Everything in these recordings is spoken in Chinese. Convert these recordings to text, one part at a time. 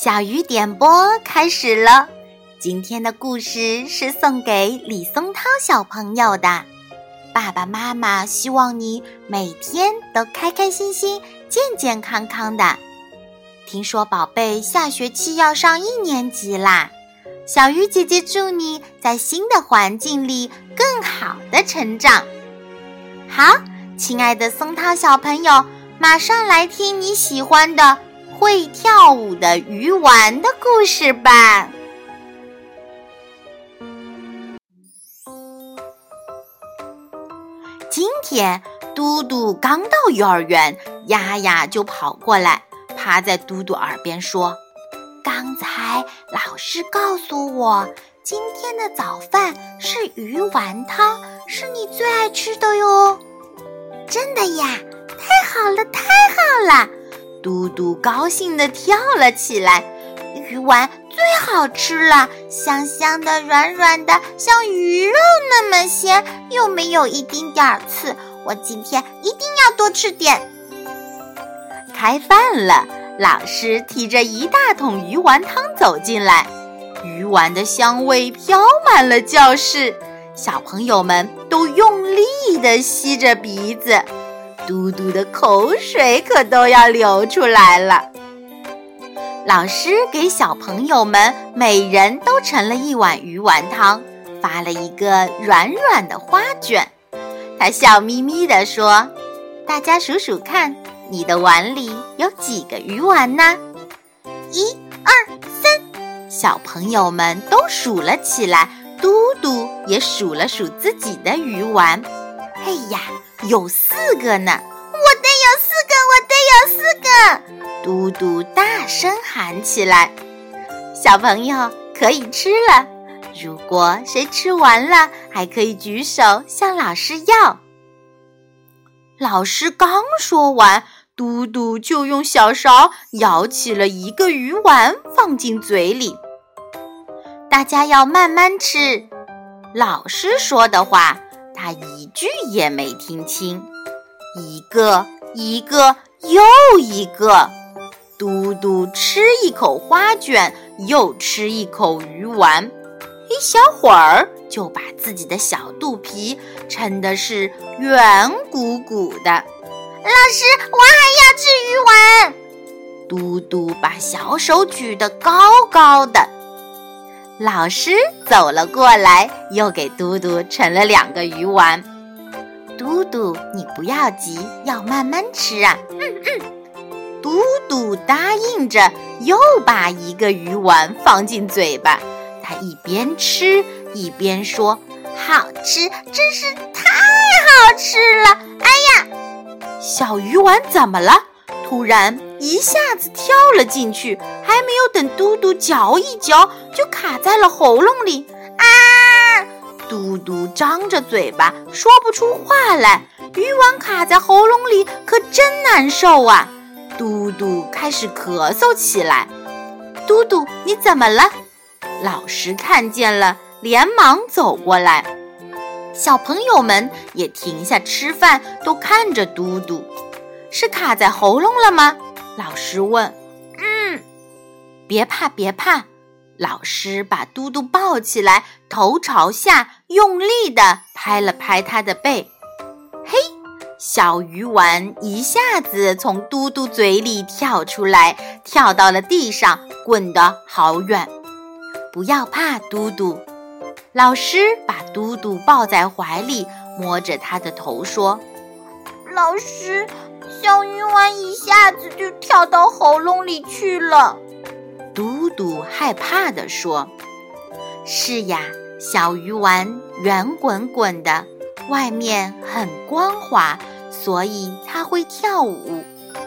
小鱼点播开始了。今天的故事是送给李松涛小朋友的。爸爸妈妈希望你每天都开开心心、健健康康的。听说宝贝下学期要上一年级啦，小鱼姐姐祝你在新的环境里更好的成长。好，亲爱的松涛小朋友，马上来听你喜欢的。会跳舞的鱼丸的故事吧。今天嘟嘟刚到幼儿园，丫丫就跑过来，趴在嘟嘟耳边说：“刚才老师告诉我，今天的早饭是鱼丸汤，是你最爱吃的哟。”真的呀，太好了，太好了！嘟嘟高兴地跳了起来，鱼丸最好吃了，香香的、软软的，像鱼肉那么鲜，又没有一丁点儿刺。我今天一定要多吃点。开饭了，老师提着一大桶鱼丸汤走进来，鱼丸的香味飘满了教室，小朋友们都用力地吸着鼻子。嘟嘟的口水可都要流出来了。老师给小朋友们每人都盛了一碗鱼丸汤，发了一个软软的花卷。他笑眯眯地说：“大家数数看，你的碗里有几个鱼丸呢？”一、二、三，小朋友们都数了起来。嘟嘟也数了数自己的鱼丸。哎呀！有四个呢，我得有四个，我得有四个！嘟嘟大声喊起来。小朋友可以吃了，如果谁吃完了，还可以举手向老师要。老师刚说完，嘟嘟就用小勺舀起了一个鱼丸放进嘴里。大家要慢慢吃，老师说的话。他一句也没听清，一个一个又一个，嘟嘟吃一口花卷，又吃一口鱼丸，一小会儿就把自己的小肚皮撑的是圆鼓鼓的。老师，我还要吃鱼丸。嘟嘟把小手举得高高的。老师走了过来，又给嘟嘟盛了两个鱼丸。嘟嘟，你不要急，要慢慢吃啊。嗯嗯。嘟嘟答应着，又把一个鱼丸放进嘴巴。他一边吃一边说：“好吃，真是太好吃了！”哎呀，小鱼丸怎么了？突然。一下子跳了进去，还没有等嘟嘟嚼一嚼，就卡在了喉咙里。啊！嘟嘟张着嘴巴说不出话来，鱼丸卡在喉咙里可真难受啊！嘟嘟开始咳嗽起来。嘟嘟，你怎么了？老师看见了，连忙走过来。小朋友们也停下吃饭，都看着嘟嘟，是卡在喉咙了吗？老师问：“嗯，别怕，别怕。”老师把嘟嘟抱起来，头朝下，用力地拍了拍他的背。嘿，小鱼丸一下子从嘟嘟嘴里跳出来，跳到了地上，滚得好远。不要怕，嘟嘟。老师把嘟嘟抱在怀里，摸着他的头说：“老师。”小鱼丸一下子就跳到喉咙里去了，嘟嘟害怕地说：“是呀，小鱼丸圆滚滚的，外面很光滑，所以它会跳舞。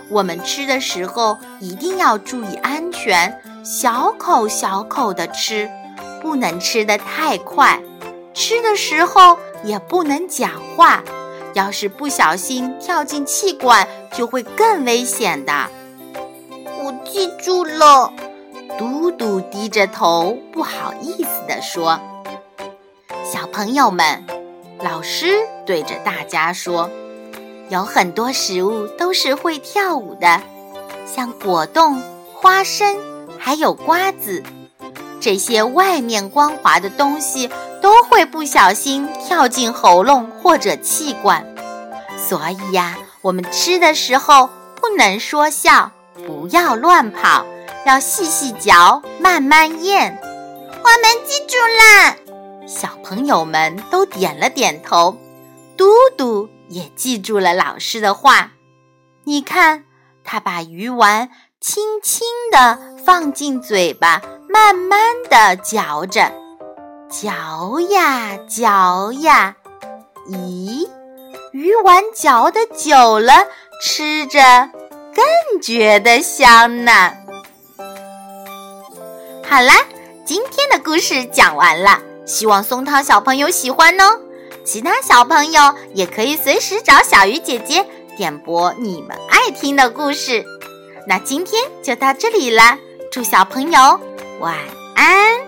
我们吃的时候一定要注意安全，小口小口的吃，不能吃得太快，吃的时候也不能讲话。”要是不小心跳进气管，就会更危险的。我记住了。嘟嘟低着头，不好意思地说：“小朋友们，老师对着大家说，有很多食物都是会跳舞的，像果冻、花生、还有瓜子，这些外面光滑的东西都会不小心跳进喉咙或者气管，所以呀，我们吃的时候不能说笑，不要乱跑，要细细嚼，慢慢咽。我们记住啦！小朋友们都点了点头，嘟嘟也记住了老师的话。你看，他把鱼丸轻轻地放进嘴巴，慢慢地嚼着，嚼呀嚼呀。咦，鱼丸嚼得久了，吃着更觉得香呢。好啦，今天的故事讲完了。希望松涛小朋友喜欢哦，其他小朋友也可以随时找小鱼姐姐点播你们爱听的故事。那今天就到这里了，祝小朋友晚安。